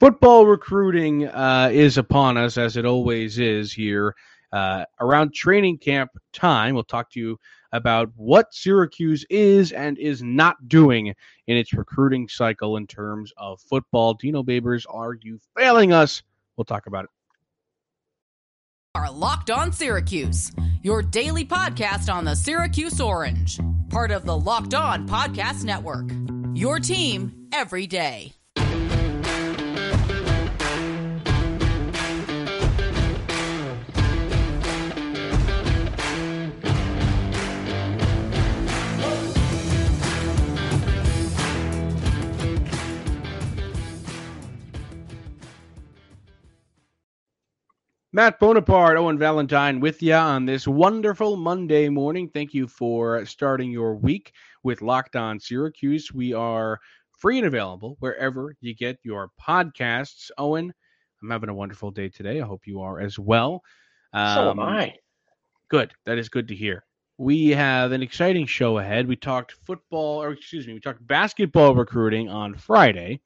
Football recruiting uh, is upon us, as it always is here uh, around training camp time. We'll talk to you about what Syracuse is and is not doing in its recruiting cycle in terms of football. Dino Babers, are you failing us? We'll talk about it. Are Locked On Syracuse, your daily podcast on the Syracuse Orange, part of the Locked On Podcast Network. Your team every day. Matt Bonaparte, Owen Valentine with you on this wonderful Monday morning. Thank you for starting your week with Locked On Syracuse. We are free and available wherever you get your podcasts. Owen, I'm having a wonderful day today. I hope you are as well. Um, so am um, I. Good. That is good to hear. We have an exciting show ahead. We talked football, or excuse me, we talked basketball recruiting on Friday.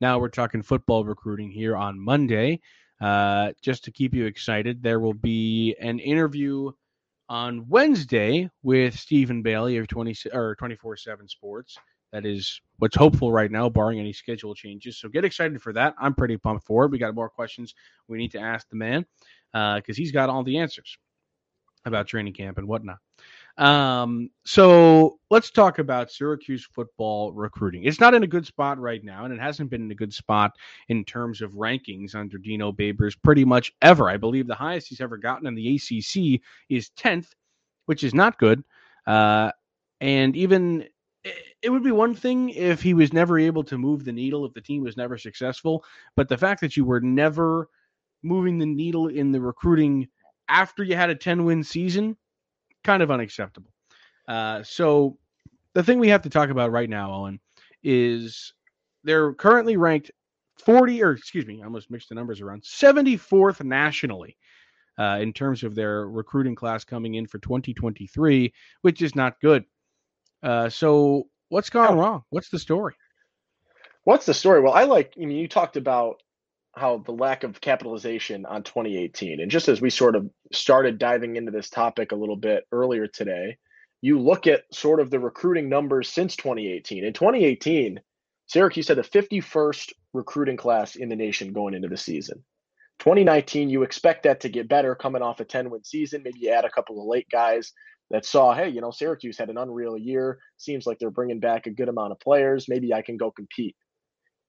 Now we're talking football recruiting here on Monday. Uh, just to keep you excited, there will be an interview on Wednesday with Stephen Bailey of 20 or 24/7 Sports. That is what's hopeful right now, barring any schedule changes. So get excited for that. I'm pretty pumped for it. We got more questions we need to ask the man uh, because uh, he's got all the answers about training camp and whatnot. Um, so let's talk about Syracuse football recruiting. It's not in a good spot right now, and it hasn't been in a good spot in terms of rankings under Dino Babers pretty much ever. I believe the highest he's ever gotten in the ACC is 10th, which is not good. Uh, and even it would be one thing if he was never able to move the needle, if the team was never successful. But the fact that you were never moving the needle in the recruiting after you had a 10 win season kind of unacceptable. Uh, so the thing we have to talk about right now, Owen, is they're currently ranked 40 or excuse me, I almost mixed the numbers around 74th nationally uh, in terms of their recruiting class coming in for 2023, which is not good. Uh, so what's gone wrong? What's the story? What's the story? Well, I like, I mean, you talked about how the lack of capitalization on 2018. And just as we sort of started diving into this topic a little bit earlier today, you look at sort of the recruiting numbers since 2018. In 2018, Syracuse had the 51st recruiting class in the nation going into the season. 2019, you expect that to get better coming off a 10 win season. Maybe you add a couple of late guys that saw, hey, you know, Syracuse had an unreal year. Seems like they're bringing back a good amount of players. Maybe I can go compete.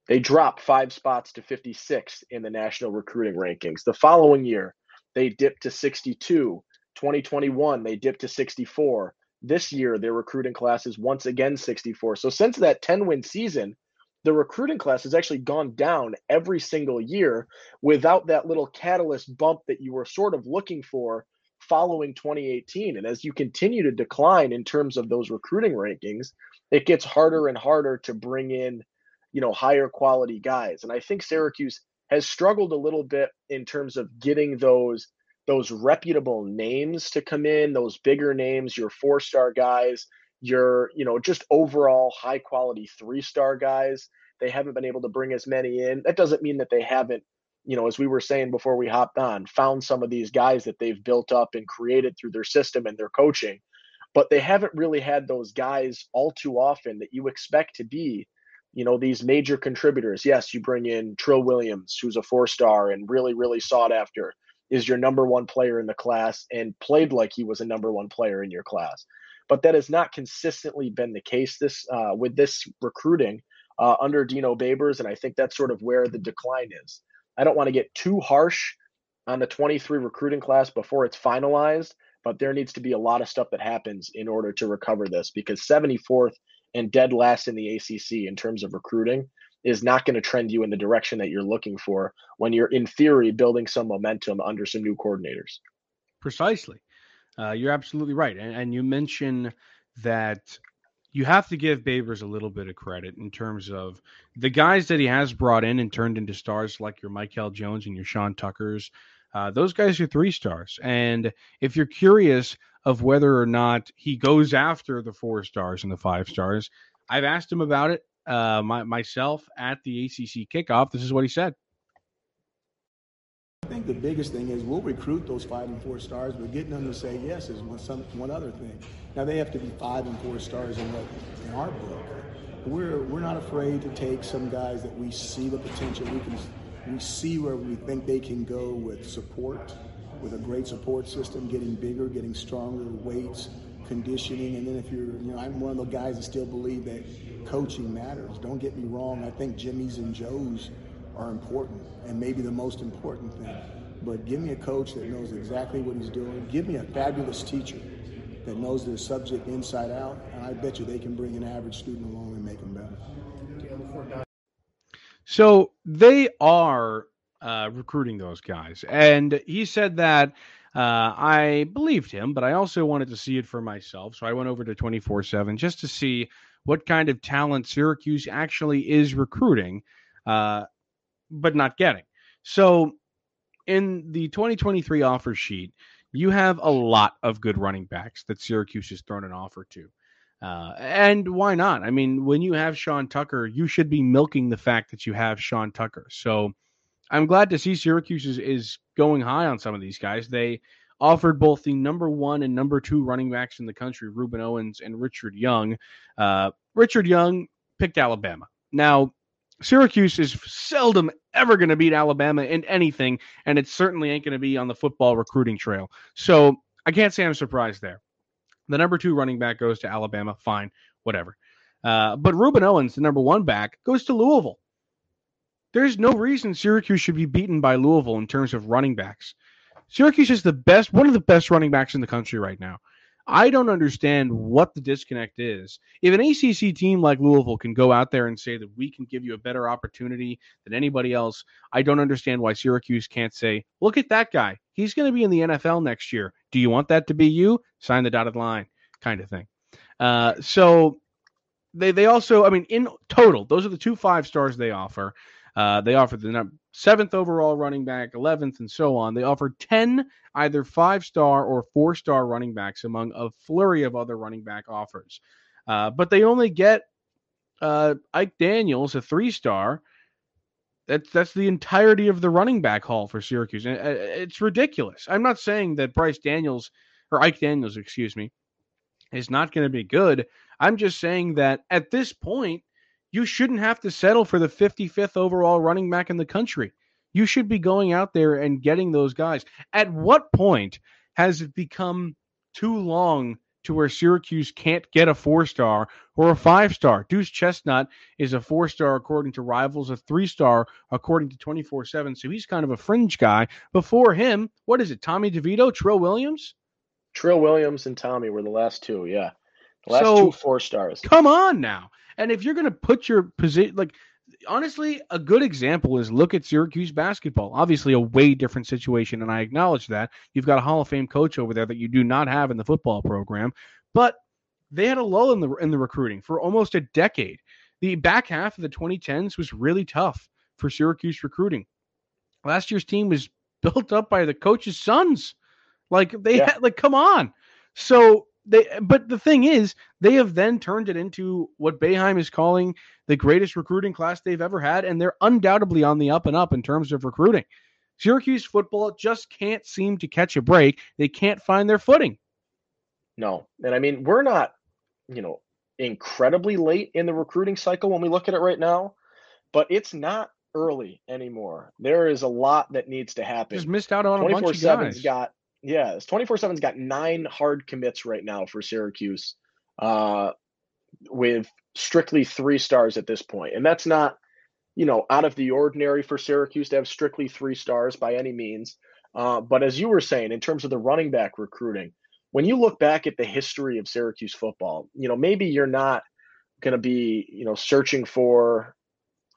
They dropped five spots to 56 in the national recruiting rankings. The following year, they dipped to 62. 2021, they dipped to 64. This year, their recruiting class is once again 64. So since that 10 win season, the recruiting class has actually gone down every single year without that little catalyst bump that you were sort of looking for following 2018. And as you continue to decline in terms of those recruiting rankings, it gets harder and harder to bring in you know, higher quality guys. And I think Syracuse has struggled a little bit in terms of getting those those reputable names to come in, those bigger names, your four-star guys, your, you know, just overall high quality three-star guys. They haven't been able to bring as many in. That doesn't mean that they haven't, you know, as we were saying before we hopped on, found some of these guys that they've built up and created through their system and their coaching. But they haven't really had those guys all too often that you expect to be you know these major contributors. Yes you bring in trill williams who's a four star and really really sought after is your number one player in the class and played like he was a number one player in your class. But that has not consistently been the case this uh, with this recruiting uh, under dino babers and i think that's sort of where the decline is. I don't want to get too harsh on the 23 recruiting class before it's finalized but there needs to be a lot of stuff that happens in order to recover this because 74th and dead last in the ACC in terms of recruiting is not going to trend you in the direction that you're looking for when you're in theory building some momentum under some new coordinators. Precisely. Uh, you're absolutely right. And, and you mentioned that you have to give Babers a little bit of credit in terms of the guys that he has brought in and turned into stars like your Michael Jones and your Sean Tuckers. Uh, those guys are three stars. And if you're curious of whether or not he goes after the four stars and the five stars. I've asked him about it uh, my, myself at the ACC kickoff. This is what he said. I think the biggest thing is we'll recruit those five and four stars, but getting them to say yes is one, some, one other thing. Now they have to be five and four stars in, in our book. We're we're not afraid to take some guys that we see the potential. We can we see where we think they can go with support, with a great support system, getting bigger, getting stronger, weights, conditioning, and then if you're you know I'm one of the guys that still believe that coaching matters. Don't get me wrong. I think Jimmy's and Joe's are important and maybe the most important thing. But give me a coach that knows exactly what he's doing. Give me a fabulous teacher that knows their subject inside out, and I bet you they can bring an average student along and make them better. So they are uh, recruiting those guys, and he said that uh, I believed him, but I also wanted to see it for myself. So I went over to twenty four seven just to see what kind of talent Syracuse actually is recruiting. Uh, but not getting. So in the 2023 offer sheet, you have a lot of good running backs that Syracuse has thrown an offer to. Uh, and why not? I mean, when you have Sean Tucker, you should be milking the fact that you have Sean Tucker. So I'm glad to see Syracuse is, is going high on some of these guys. They offered both the number one and number two running backs in the country, Rueben Owens and Richard Young. Uh, Richard Young picked Alabama. Now, Syracuse is seldom ever going to beat Alabama in anything, and it certainly ain't going to be on the football recruiting trail. So I can't say I'm surprised there. The number two running back goes to Alabama. Fine, whatever. Uh, but Rueben Owens, the number one back, goes to Louisville. There's no reason Syracuse should be beaten by Louisville in terms of running backs. Syracuse is the best, one of the best running backs in the country right now. I don't understand what the disconnect is. If an ACC team like Louisville can go out there and say that we can give you a better opportunity than anybody else, I don't understand why Syracuse can't say, look at that guy. He's going to be in the NFL next year. Do you want that to be you? Sign the dotted line, kind of thing. Uh, so they they also, I mean, in total, those are the two five stars they offer. Uh, they offer the seventh overall running back, 11th, and so on. They offer 10 either five star or four star running backs among a flurry of other running back offers. Uh, but they only get uh, Ike Daniels, a three star. That's that's the entirety of the running back haul for Syracuse, and uh, it's ridiculous. I'm not saying that Bryce Daniels or Ike Daniels, excuse me, is not going to be good. I'm just saying that at this point, you shouldn't have to settle for the 55th overall running back in the country. You should be going out there and getting those guys. At what point has it become too long to where Syracuse can't get a four star or a five star? Deuce Chestnut is a four star according to Rivals, a three star according to 24 7. So he's kind of a fringe guy. Before him, what is it? Tommy DeVito, Trill Williams? Trill Williams and Tommy were the last two, yeah. The last so, two four stars. Come on now. And if you're going to put your position, like honestly, a good example is look at Syracuse basketball. Obviously, a way different situation, and I acknowledge that. You've got a Hall of Fame coach over there that you do not have in the football program, but they had a lull in the in the recruiting for almost a decade. The back half of the 2010s was really tough for Syracuse recruiting. Last year's team was built up by the coach's sons. Like they yeah. had, like come on. So they but the thing is they have then turned it into what Boeheim is calling the greatest recruiting class they've ever had and they're undoubtedly on the up and up in terms of recruiting. Syracuse football just can't seem to catch a break. They can't find their footing. No. And I mean, we're not, you know, incredibly late in the recruiting cycle when we look at it right now, but it's not early anymore. There is a lot that needs to happen. Just missed out on a bunch of guys. got yeah, 24 7's got nine hard commits right now for Syracuse, uh, with strictly three stars at this point. And that's not, you know, out of the ordinary for Syracuse to have strictly three stars by any means. Uh, but as you were saying, in terms of the running back recruiting, when you look back at the history of Syracuse football, you know, maybe you're not going to be, you know, searching for,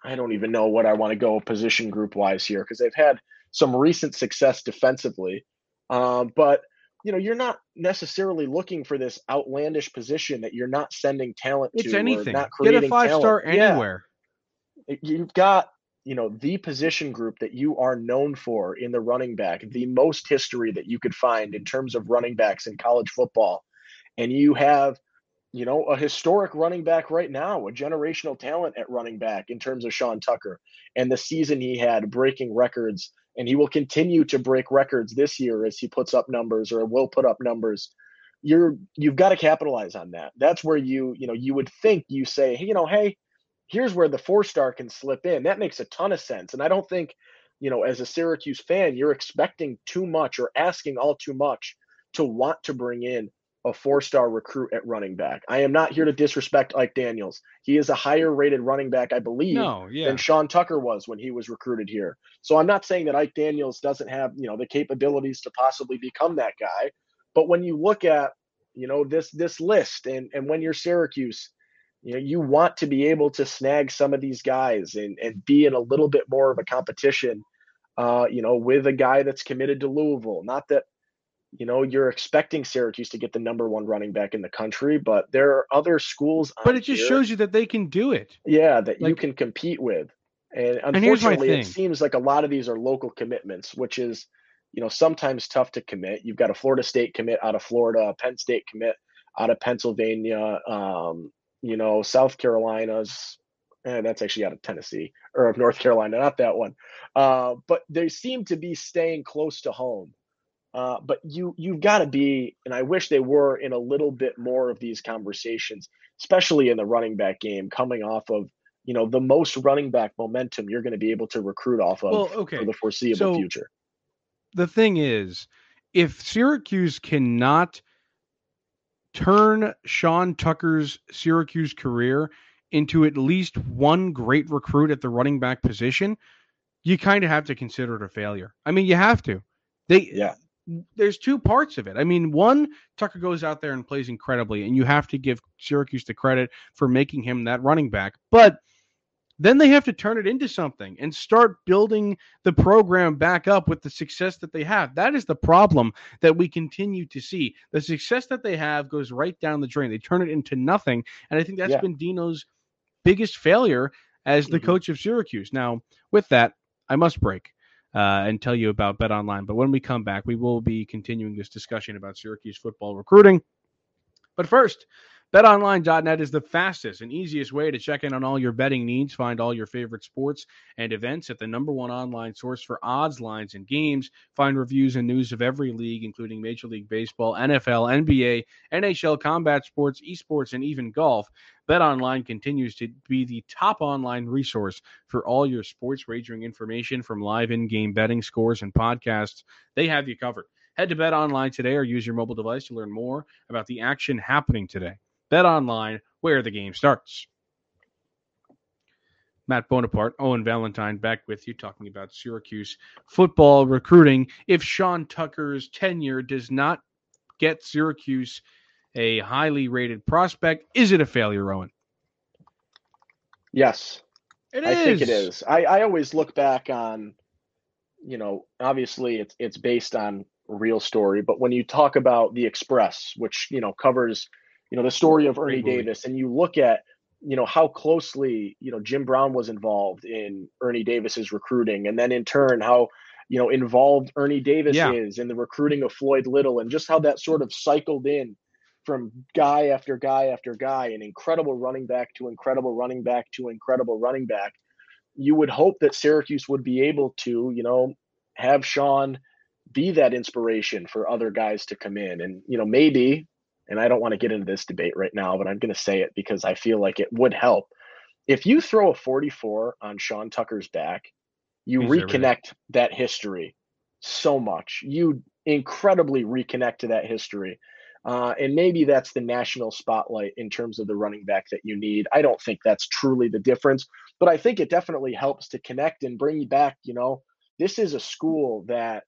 I don't even know what I want to go position group wise here because they've had some recent success defensively. Um, but you know, you're not necessarily looking for this outlandish position that you're not sending talent it's to. anything. not Get a five talent. star anywhere. Yeah. You've got you know the position group that you are known for in the running back, the most history that you could find in terms of running backs in college football, and you have you know a historic running back right now, a generational talent at running back in terms of Sean Tucker and the season he had, breaking records and he will continue to break records this year as he puts up numbers or will put up numbers. You're you've got to capitalize on that. That's where you you know you would think you say hey, you know hey here's where the four star can slip in. That makes a ton of sense and i don't think you know as a syracuse fan you're expecting too much or asking all too much to want to bring in a four star recruit at running back. I am not here to disrespect Ike Daniels. He is a higher rated running back, I believe, no, yeah. than Sean Tucker was when he was recruited here. So I'm not saying that Ike Daniels doesn't have, you know, the capabilities to possibly become that guy. But when you look at, you know, this this list and and when you're Syracuse, you know, you want to be able to snag some of these guys and and be in a little bit more of a competition uh, you know, with a guy that's committed to Louisville. Not that you know, you're expecting Syracuse to get the number one running back in the country, but there are other schools. But it just here, shows you that they can do it. Yeah, that like, you can compete with. And unfortunately, and it seems like a lot of these are local commitments, which is, you know, sometimes tough to commit. You've got a Florida State commit out of Florida, a Penn State commit out of Pennsylvania, um, you know, South Carolina's. Eh, that's actually out of Tennessee or of North Carolina, not that one. Uh, but they seem to be staying close to home uh, but you you've got to be, and I wish they were in a little bit more of these conversations, especially in the running back game, coming off of you know the most running back momentum you're going to be able to recruit off of well, okay. for the foreseeable so, future. The thing is, if Syracuse cannot turn Sean Tucker's Syracuse career into at least one great recruit at the running back position, you kind of have to consider it a failure. I mean, you have to. They yeah there's two parts of it. I mean, one, Tucker goes out there and plays incredibly, and you have to give Syracuse the credit for making him that running back. But then they have to turn it into something and start building the program back up with the success that they have. That is the problem that we continue to see. The success that they have goes right down the drain. They turn it into nothing. And I think that's yeah. been Dino's biggest failure as the mm-hmm. coach of Syracuse. Now, with that, I must break uh, and tell you about Bet Online. But when we come back, we will be continuing this discussion about Syracuse football recruiting. But first, BetOnline.net is the fastest and easiest way to check in on all your betting needs. Find all your favorite sports and events at the number one online source for odds, lines, and games. Find reviews and news of every league, including Major League Baseball, NFL, NBA, NHL, combat sports, esports, and even golf. BetOnline continues to be the top online resource for all your sports wagering information from live in-game betting scores and podcasts. They have you covered. Head to BetOnline today or use your mobile device to learn more about the action happening today. BetOnline, where the game starts. Matt Bonaparte, Owen Valentine back with you talking about Syracuse football recruiting. If Sean Tucker's tenure does not get Syracuse a highly rated prospect. Is it a failure, Owen? Yes. It I think it is. I, I always look back on, you know, obviously it's it's based on real story, but when you talk about the Express, which, you know, covers, you know, the story of Ernie Davis, and you look at, you know, how closely, you know, Jim Brown was involved in Ernie Davis's recruiting, and then in turn how you know involved Ernie Davis yeah. is in the recruiting of Floyd Little and just how that sort of cycled in from guy after guy after guy, an incredible running back to incredible running back to incredible running back. You would hope that Syracuse would be able to, you know, have Sean be that inspiration for other guys to come in. And, you know, maybe, and I don't want to get into this debate right now, but I'm going to say it because I feel like it would help. If you throw a 44 on Sean Tucker's back, you He's reconnect that history so much. You incredibly reconnect to that history. Uh, and maybe that's the national spotlight in terms of the running back that you need. I don't think that's truly the difference, but I think it definitely helps to connect and bring you back. You know, this is a school that,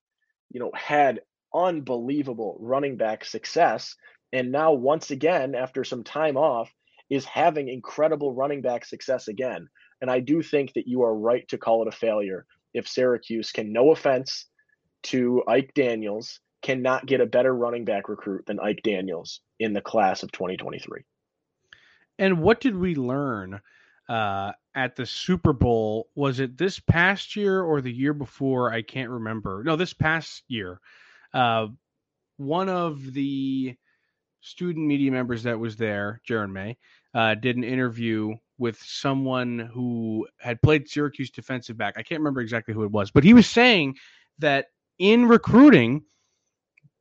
you know, had unbelievable running back success. And now, once again, after some time off, is having incredible running back success again. And I do think that you are right to call it a failure if Syracuse can, no offense to Ike Daniels, cannot get a better running back recruit than Ike Daniels in the class of 2023. And what did we learn uh, at the Super Bowl? Was it this past year or the year before? I can't remember. No, this past year. Uh, one of the student media members that was there, Jaron May, uh, did an interview with someone who had played Syracuse defensive back. I can't remember exactly who it was, but he was saying that in recruiting,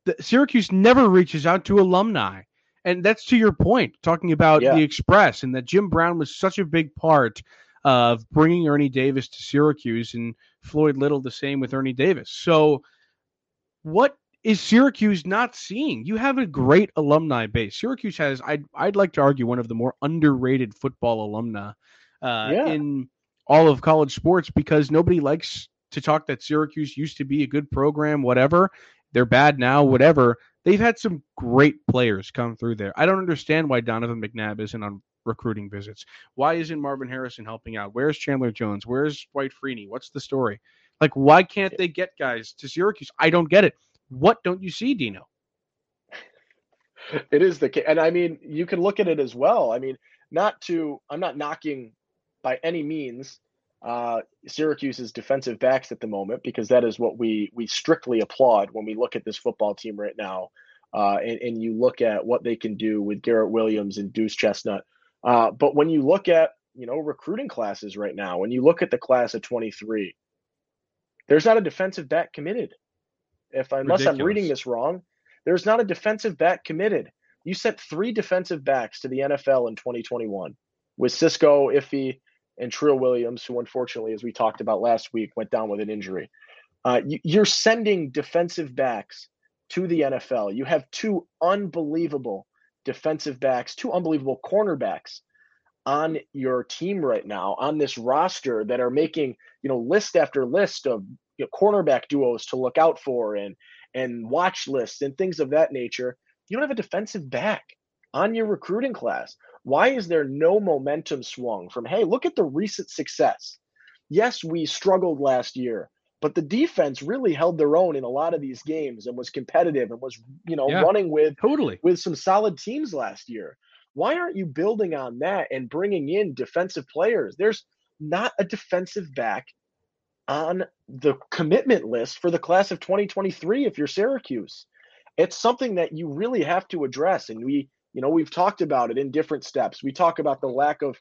the, Syracuse never reaches out to alumni. And that's to your point, talking about Yeah. the Express and that Jim Brown was such a big part of bringing Ernie Davis to Syracuse and Floyd Little the same with Ernie Davis. So, what is Syracuse not seeing? You have a great alumni base. Syracuse has, I'd, I'd like to argue, one of the more underrated football alumni uh, Yeah. in all of college sports because nobody likes to talk that Syracuse used to be a good program, whatever. They're bad now, whatever. They've had some great players come through there. I don't understand why Donovan McNabb isn't on recruiting visits. Why isn't Marvin Harrison helping out? Where's Chandler Jones? Where's Dwight Freeney? What's the story? Like, why can't they get guys to Syracuse? I don't get it. What don't you see, Dino? It is the case. And I mean, you can look at it as well. I mean, not to, I'm not knocking by any means uh, Syracuse's defensive backs at the moment because that is what we we strictly applaud when we look at this football team right now. Uh, and, and you look at what they can do with Garrett Williams and Deuce Chestnut. Uh, but when you look at you know recruiting classes right now, when you look at the class of 23, there's not a defensive back committed. If I, unless I'm reading this wrong, there's not a defensive back committed. You sent three defensive backs to the NFL in 2021 with Cisco, Iffy, and Trill Williams, who unfortunately, as we talked about last week, went down with an injury. Uh, you, you're sending defensive backs to the NFL. You have two unbelievable defensive backs, two unbelievable cornerbacks on your team right now on this roster that are making you know list after list of you know, cornerback duos to look out for and and watch lists and things of that nature. You don't have a defensive back on your recruiting class. Why is there no momentum swung from, hey, look at the recent success? Yes, we struggled last year, but the defense really held their own in a lot of these games and was competitive and was, you know, Yeah. running with Totally. with some solid teams last year. Why aren't you building on that and bringing in defensive players? There's not a defensive back on the commitment list for the class of 2023 if you're Syracuse. It's something that you really have to address and we, you know, we've talked about it in different steps. We talk about the lack of,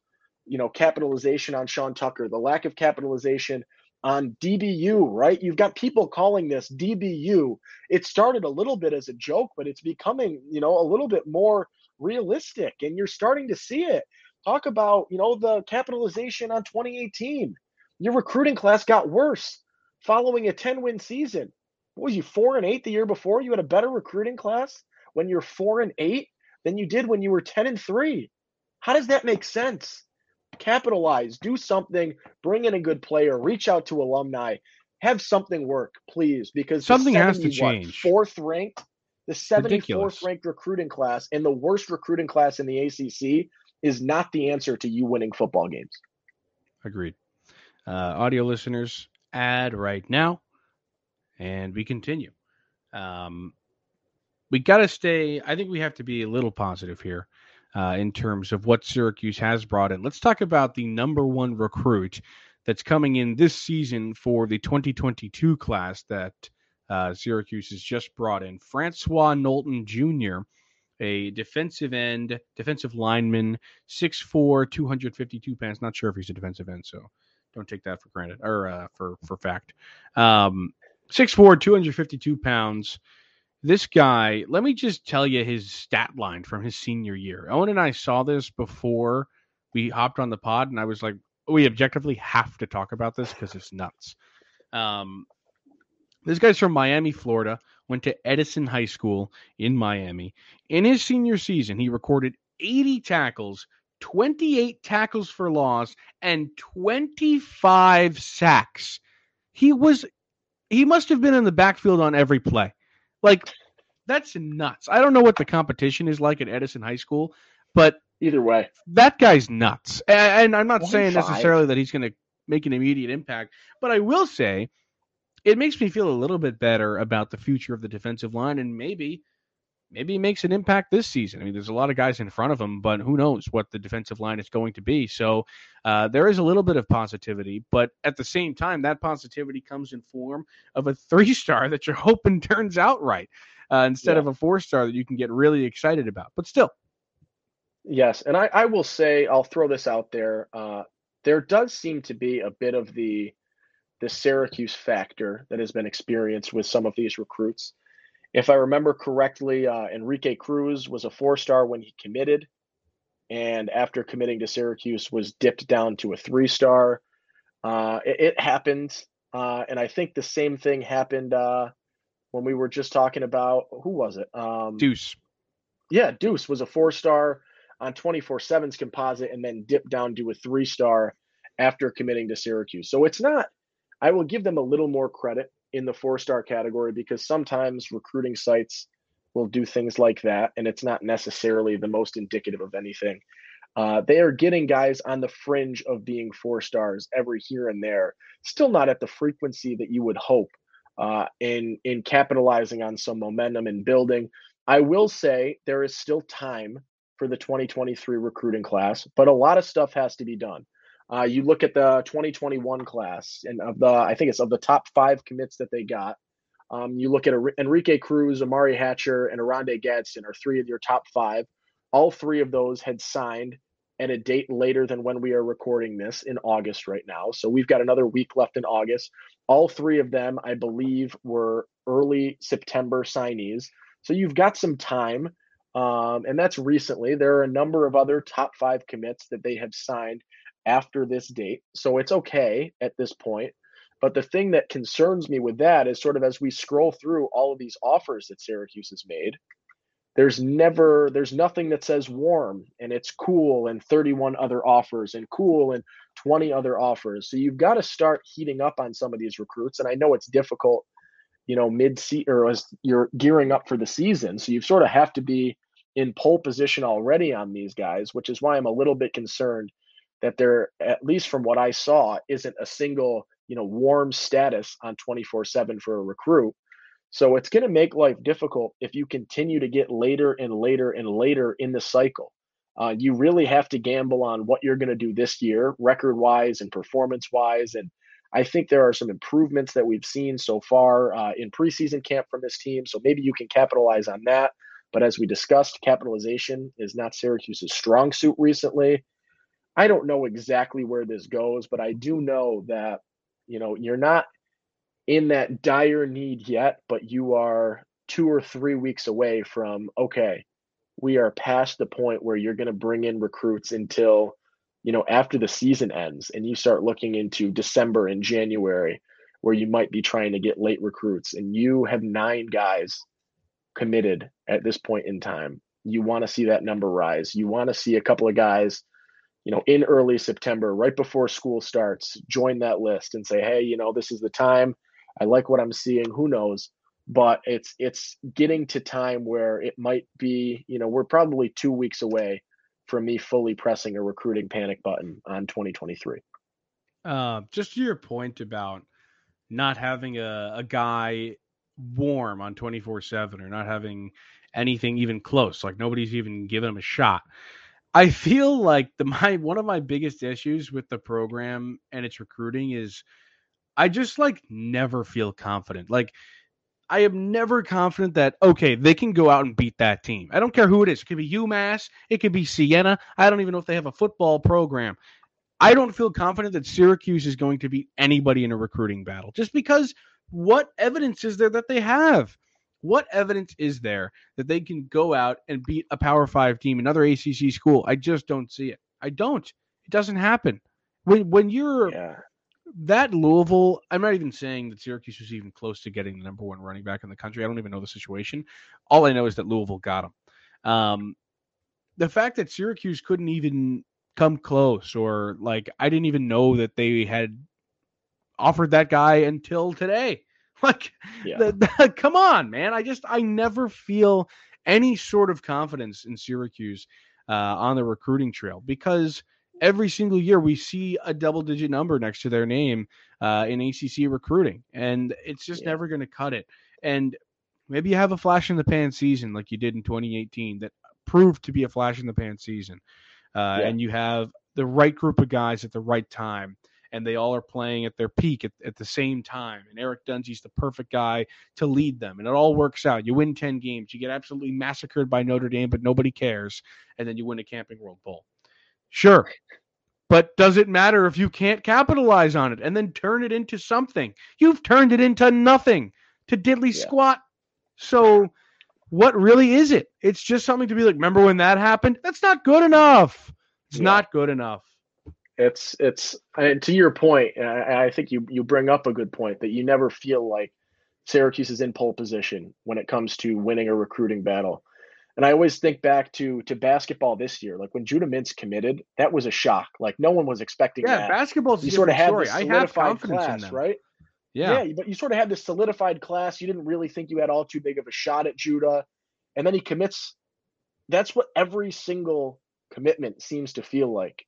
you know, capitalization on Sean Tucker, the lack of capitalization on DBU, right? You've got people calling this DBU. It started a little bit as a joke, but it's becoming, you know, a little bit more realistic and you're starting to see it. Talk about, you know, the capitalization on 2018. Your recruiting class got worse following a 10 win season. What was you, four and eight the year before? You had a better recruiting class when you're four and eight than you did when you were 10 and three. How does that make sense? Capitalize, do something, bring in a good player, reach out to alumni, have something work, please, because Something has to change. Fourth ranked, the 74th Ridiculous. ranked recruiting class and the worst recruiting class in the ACC is not the answer to you winning football games. Agreed. Uh, audio listeners, ad right now, and we continue. Um, we got to stay. I think we have to be a little positive here uh, in terms of what Syracuse has brought in. Let's talk about the number one recruit that's coming in this season for the 2022 class that uh, Syracuse has just brought in. Francois Nolton Jr., a defensive end, defensive lineman, 6'4, 252 pounds. Not sure if he's a defensive end, so don't take that for granted or uh, for for fact. Um, 6'4, 252 pounds. This guy, let me just tell you his stat line from his senior year. Owen and I saw this before we hopped on the pod, and I was like, we objectively have to talk about this because it's nuts. Um, this guy's from Miami, Florida, went to Edison High School in Miami. In his senior season, he recorded 80 tackles, 28 tackles for loss, and 25 sacks. He was he must have been in the backfield on every play. Like that's nuts. I don't know what the competition is like at Edison High School, but Either way, that guy's nuts. A- And, I'm not saying 25. necessarily that he's going to make an immediate impact, but I will say it makes me feel a little bit better about the future of the defensive line and maybe maybe he makes an impact this season. I mean, there's a lot of guys in front of him, but who knows what the defensive line is going to be. So uh, there is a little bit of positivity, but at the same time, that positivity comes in form of a three star that you're hoping turns out right uh, instead Yeah. of a four star that you can get really excited about. But still, Yes, and I, I will say I'll throw this out there. Uh, there does seem to be a bit of the the Syracuse factor that has been experienced with some of these recruits. If I remember correctly, uh, Enrique Cruz was a four star when he committed, and after committing to Syracuse, was dipped down to a three star. Uh, it, it, happened, uh, and I think the same thing happened uh, when we were just talking about who was it? Um, Deuce. Yeah, Deuce was a four star on 24 7's composite and then dipped down to a three star after committing to Syracuse. So it's not, I will give them a little more credit in the four star category because sometimes recruiting sites will do things like that and it's not necessarily the most indicative of anything. Uh, they are getting guys on the fringe of being four stars every here and there, still not at the frequency that you would hope uh, in in capitalizing on some momentum and building. I will say there is still time for the 2023 recruiting class, but a lot of stuff has to be done. Uh, you look at the 2021 class, and of the, I think it's of the top five commits that they got. Um, you look at Enrique Cruz, Amari Hatcher, and Oronde Gadsden are three of your top five. All three of those had signed at a date later than when we are recording this in August right now. So we've got another week left in August. All three of them, I believe, were early September signees. So you've got some time um, and that's recently. There are a number of other top five commits that they have signed after this date. So it's okay at this point. But the thing that concerns me with that is sort of as we scroll through all of these offers that Syracuse has made, there's never, there's nothing that says warm and it's cool and 31 other offers and cool and 20 other offers. So you've got to start heating up on some of these recruits. And I know it's difficult, you know, mid season or as you're gearing up for the season. So you sort of have to be in pole position already on these guys, which is why I'm a little bit concerned that there, at least from what I saw, isn't a single, you know, warm status on 24 7 for a recruit. So it's going to make life difficult if you continue to get later and later and later in the cycle. Uh, you really have to gamble on what you're going to do this year, record wise and performance wise. And I think there are some improvements that we've seen so far uh, in preseason camp from this team. So maybe you can capitalize on that. But as we discussed, capitalization is not Syracuse's strong suit recently. I don't know exactly where this goes, but I do know that, you know, you're not in that dire need yet, but you are two or three weeks away from, okay, we are past the point where you're going to bring in recruits until, you know, after the season ends and you start looking into December and January where you might be trying to get late recruits and you have nine guys committed at this point in time. You want to see that number rise. You want to see a couple of guys, you know, in early September, right before school starts, join that list and say, "Hey, you know, this is the time. I like what I'm seeing. Who knows?" But it's it's getting to time where it might be, you know, we're probably 2 weeks away from me fully pressing a recruiting panic button on 2023. Uh, just to your point about not having a, a guy warm on 24 7 or not having anything even close. Like nobody's even given him a shot. I feel like the my one of my biggest issues with the program and its recruiting is I just like never feel confident. Like I am never confident that okay, they can go out and beat that team. I don't care who it is. It could be UMass, it could be Siena. I don't even know if they have a football program. I don't feel confident that Syracuse is going to beat anybody in a recruiting battle just because what evidence is there that they have? What evidence is there that they can go out and beat a Power Five team, another ACC school? I just don't see it. I don't. It doesn't happen. When when you're yeah. that Louisville, I'm not even saying that Syracuse was even close to getting the number one running back in the country. I don't even know the situation. All I know is that Louisville got him. Um, the fact that Syracuse couldn't even come close, or like I didn't even know that they had offered that guy until today. Like, yeah. the, the, come on, man. I just, I never feel any sort of confidence in Syracuse uh, on the recruiting trail because every single year we see a double digit number next to their name uh, in ACC recruiting, and it's just yeah. never going to cut it. And maybe you have a flash in the pan season like you did in 2018 that proved to be a flash in the pan season, uh, yeah. and you have the right group of guys at the right time and they all are playing at their peak at, at the same time. And Eric Dungey's the perfect guy to lead them. And it all works out. You win 10 games, you get absolutely massacred by Notre Dame, but nobody cares. And then you win a Camping World Bowl. Sure. But does it matter if you can't capitalize on it and then turn it into something? You've turned it into nothing to diddly yeah. squat. So what really is it? It's just something to be like, remember when that happened? That's not good enough. It's yeah. not good enough. It's it's and to your point, I, I think you you bring up a good point that you never feel like Syracuse is in pole position when it comes to winning a recruiting battle. And I always think back to to basketball this year, like when Judah Mintz committed, that was a shock. Like no one was expecting that. yeah, that. basketball's you sort of had this solidified class, right? Yeah. yeah, but you sort of had this solidified class. You didn't really think you had all too big of a shot at Judah, and then he commits. That's what every single commitment seems to feel like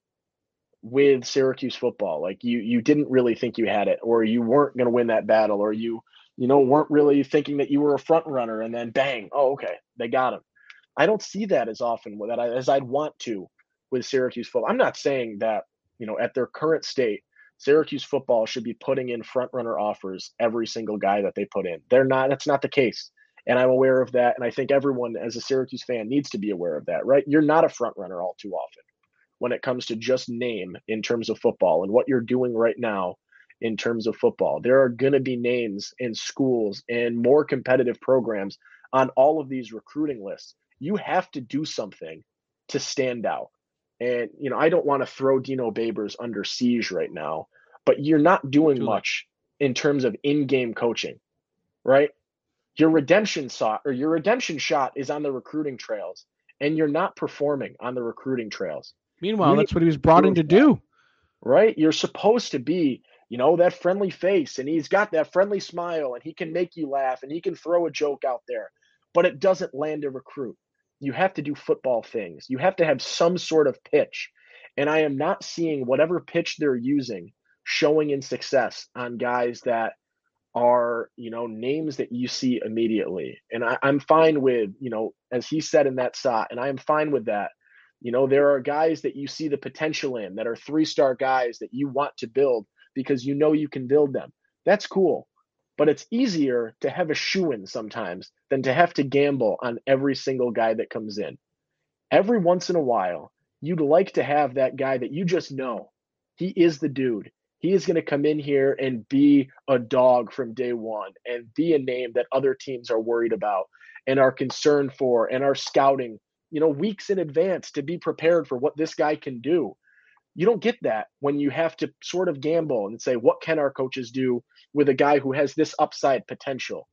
with Syracuse football. Like you you didn't really think you had it, or you weren't going to win that battle, or you you know weren't really thinking that you were a front runner, and then bang, oh okay, they got him. I don't see that as often that as I'd want to with Syracuse football. I'm not saying that you know at their current state, Syracuse football should be putting in front runner offers every single guy that they put in. They're not. That's not the case. And I'm aware of that. And I think everyone, as a Syracuse fan, needs to be aware of that, right? You're not a front runner all too often when it comes to just name in terms of football and what you're doing right now in terms of football. There are going to be names in schools and more competitive programs on all of these recruiting lists. You have to do something to stand out. And, you know, I don't want to throw Dino Babers under siege right now, but you're not doing much in terms of in game coaching, right? Your redemption shot or your redemption shot is on the recruiting trails, and you're not performing on the recruiting trails. Meanwhile, that's what he was brought in to do. Right? You're supposed to be, you know, that friendly face, and he's got that friendly smile, and he can make you laugh, and he can throw a joke out there, but it doesn't land a recruit. You have to do football things. You have to have some sort of pitch. And I am not seeing whatever pitch they're using showing in success on guys that are, you know, names that you see immediately. And I, am fine with, you know, as he said in that shot, and I am fine with that you know, there are guys that you see the potential in that are three star guys that you want to build because you know you can build them. That's cool. But it's easier to have a shoe in sometimes than to have to gamble on every single guy that comes in. Every once in a while, you'd like to have that guy that you just know he is the dude. He is going to come in here and be a dog from day one and be a name that other teams are worried about and are concerned for and are scouting you know, weeks in advance to be prepared for what this guy can do. You don't get that when you have to sort of gamble and say, what can our coaches do with a guy who has this upside potential?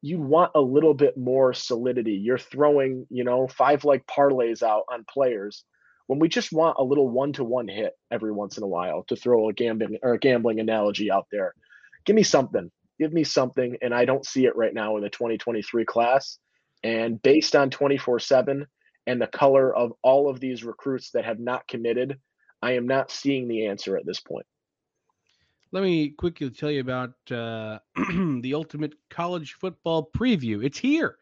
You want a little bit more solidity. You're throwing, you know, five like parlays out on players when we just want a little one to one hit every once in a while to throw a gambling or a gambling analogy out there. Give me something. Give me something. And I don't see it right now in the 2023 class. And based on 24 7, and the color of all of these recruits that have not committed, I am not seeing the answer at this point. Let me quickly tell you about uh, the ultimate college football preview. It's here,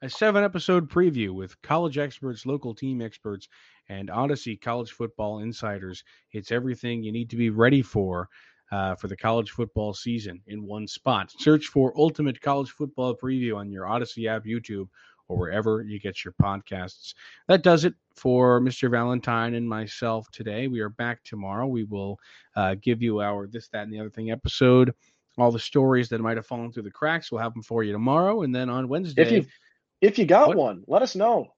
a seven episode preview with college experts, local team experts, and Odyssey college football insiders. It's everything you need to be ready for. Uh, for the college football season in one spot. Search for Ultimate College Football Preview on your Odyssey app, YouTube, or wherever you get your podcasts. That does it for Mr. Valentine and myself today. We are back tomorrow. We will uh, give you our this, that, and the other thing episode. All the stories that might have fallen through the cracks, we'll have them for you tomorrow. And then on Wednesday, if you if you got what? one, let us know.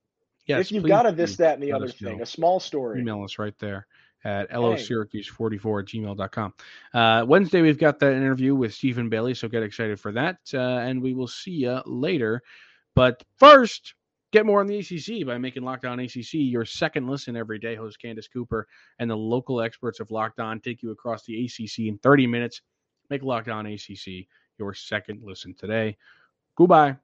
Yes, if you've got a this, that, and the other thing, know. a small story, email us right there at losyracuse44 at gmail.com. Uh, Wednesday, we've got that interview with Stephen Bailey, so get excited for that. Uh, and we will see you later. But first, get more on the ACC by making Locked On ACC your second listen every day. Host Candace Cooper and the local experts of Locked On take you across the ACC in 30 minutes. Make Locked On ACC your second listen today. Goodbye.